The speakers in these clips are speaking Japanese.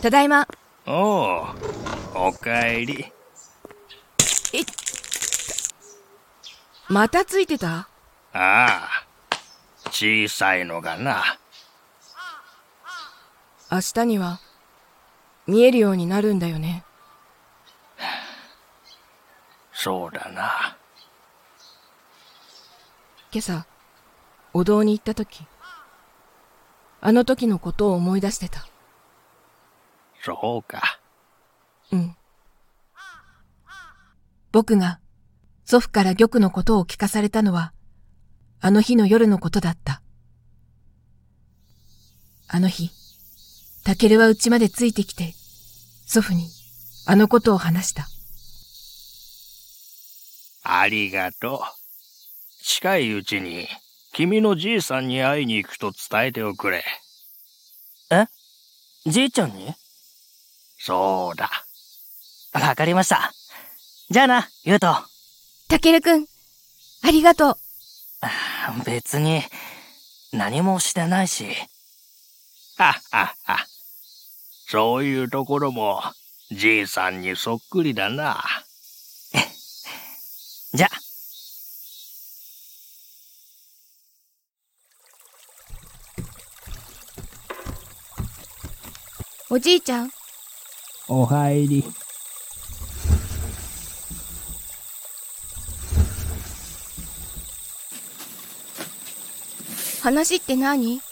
ただいま。おう、おかえり。えまたついてた？ああ、小さいのがな。明日には見えるようになるんだよね。そうだな。今朝、お堂に行った時、あの時のことを思い出してた。そうか。うん。僕が祖父から玉のことを聞かされたのは、あの日の夜のことだった。あの日、タケルは家までついてきて、祖父にあのことを話した。ありがとう。近いうちに君のじいさんに会いに行くと伝えておくれ。え？じいちゃんに？そうだ。わかりました。じゃあな、ゆうと。タケルくん、ありがとう。別に、何もしてないし。はっはっは。そういうところも、じいさんにそっくりだな。じゃ。おじいちゃん、お入り。話って何？今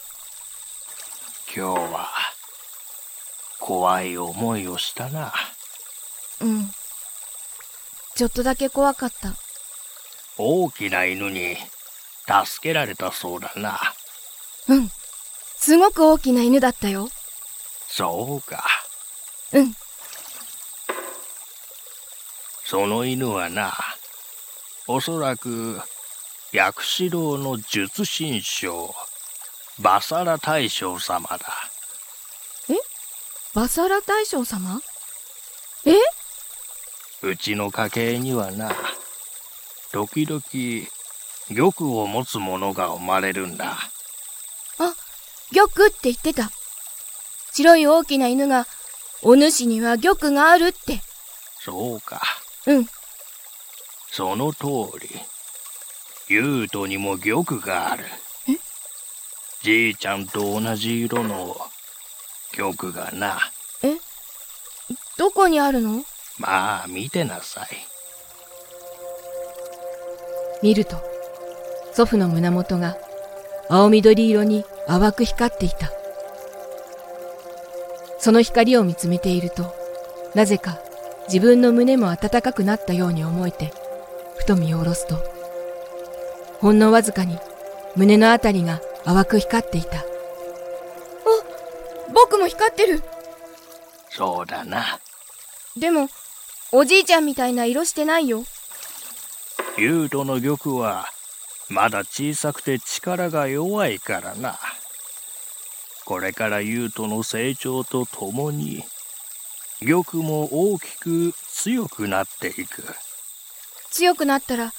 日は、怖い思いをしたな。うん。ちょっとだけ怖かった。大きな犬に助けられたそうだな。うん。すごく大きな犬だったよ。そうか。うん。その犬はな、おそらく、薬師堂の術神将、バサラ大将様だ。バサラ大将様？え？うちの家系にはな、時々、玉を持つ者が生まれるんだ。あ、玉って言ってた。白い大きな犬が、お主には玉があるって。そうか。うん。その通り。優斗にも玉がある。え？じいちゃんと同じ色の玉がな。え？どこにあるの？まあ、見てなさい。見ると、祖父の胸元が青緑色に淡く光っていた。その光を見つめていると、なぜか自分の胸も温かくなったように思えて、ふと見下ろすと、ほんのわずかに胸のあたりが淡く光っていた。あ、僕も光ってる。そうだな。でも、おじいちゃんみたいな色してないよ。優斗の玉は、まだ小さくて力が弱いからな。これから優斗の成長とともに、玉も大きく強くなっていく。強くなったら、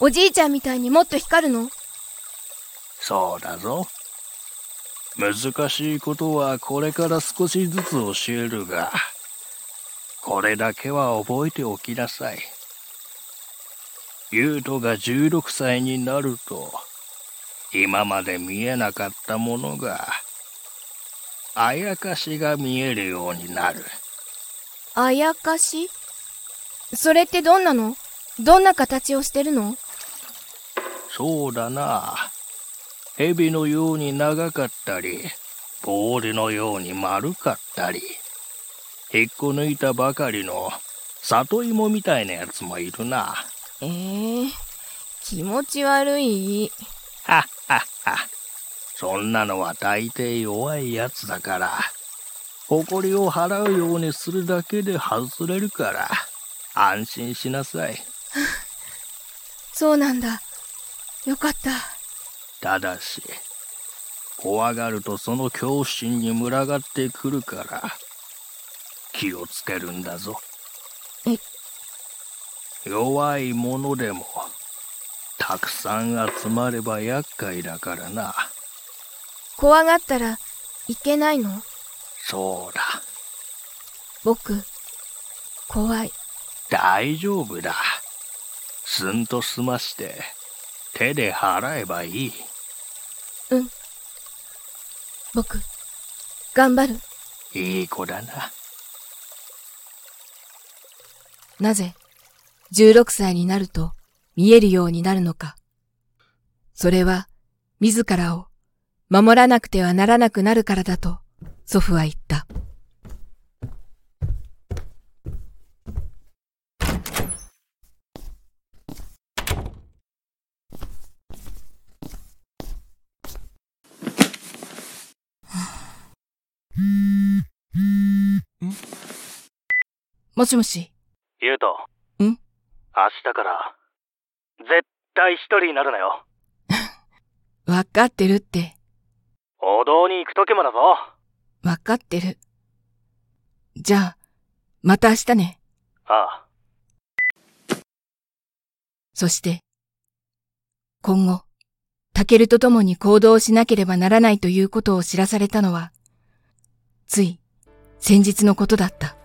おじいちゃんみたいにもっと光るの？そうだぞ。難しいことはこれから少しずつ教えるが、これだけは覚えておきなさい。優斗が16歳になると、今まで見えなかったものが、あやかしが見えるようになる。あやかし？それってどんなの？どんな形をしてるの？そうだな。蛇のように長かったり、ボールのように丸かったり、引っこ抜いたばかりの里芋みたいなやつもいるな。ええー、気持ち悪い。はっはっは。そんなのは大抵弱いやつだから、誇りを払うようにするだけで外れるから、安心しなさい。そうなんだ。よかった。ただし、怖がるとその恐怖心に群がってくるから、気をつけるんだぞ。え？弱いものでも、たくさん集まれば厄介だからな。怖がったらいけないの？そうだ。僕、怖い。大丈夫だ。すんと済まして、手で払えばいい。うん。僕、頑張る。いい子だな。なぜ、16歳になると見えるようになるのか。それは、自らを守らなくてはならなくなるからだと、祖父は言った。もしもし。ゆうと。ん？明日から、絶対一人になるなよ。わかってるって。お堂に行くときもだぞ。わかってる。じゃあ、また明日ね。ああ。そして、今後、タケルと共に行動しなければならないということを知らされたのは、つい先日のことだった。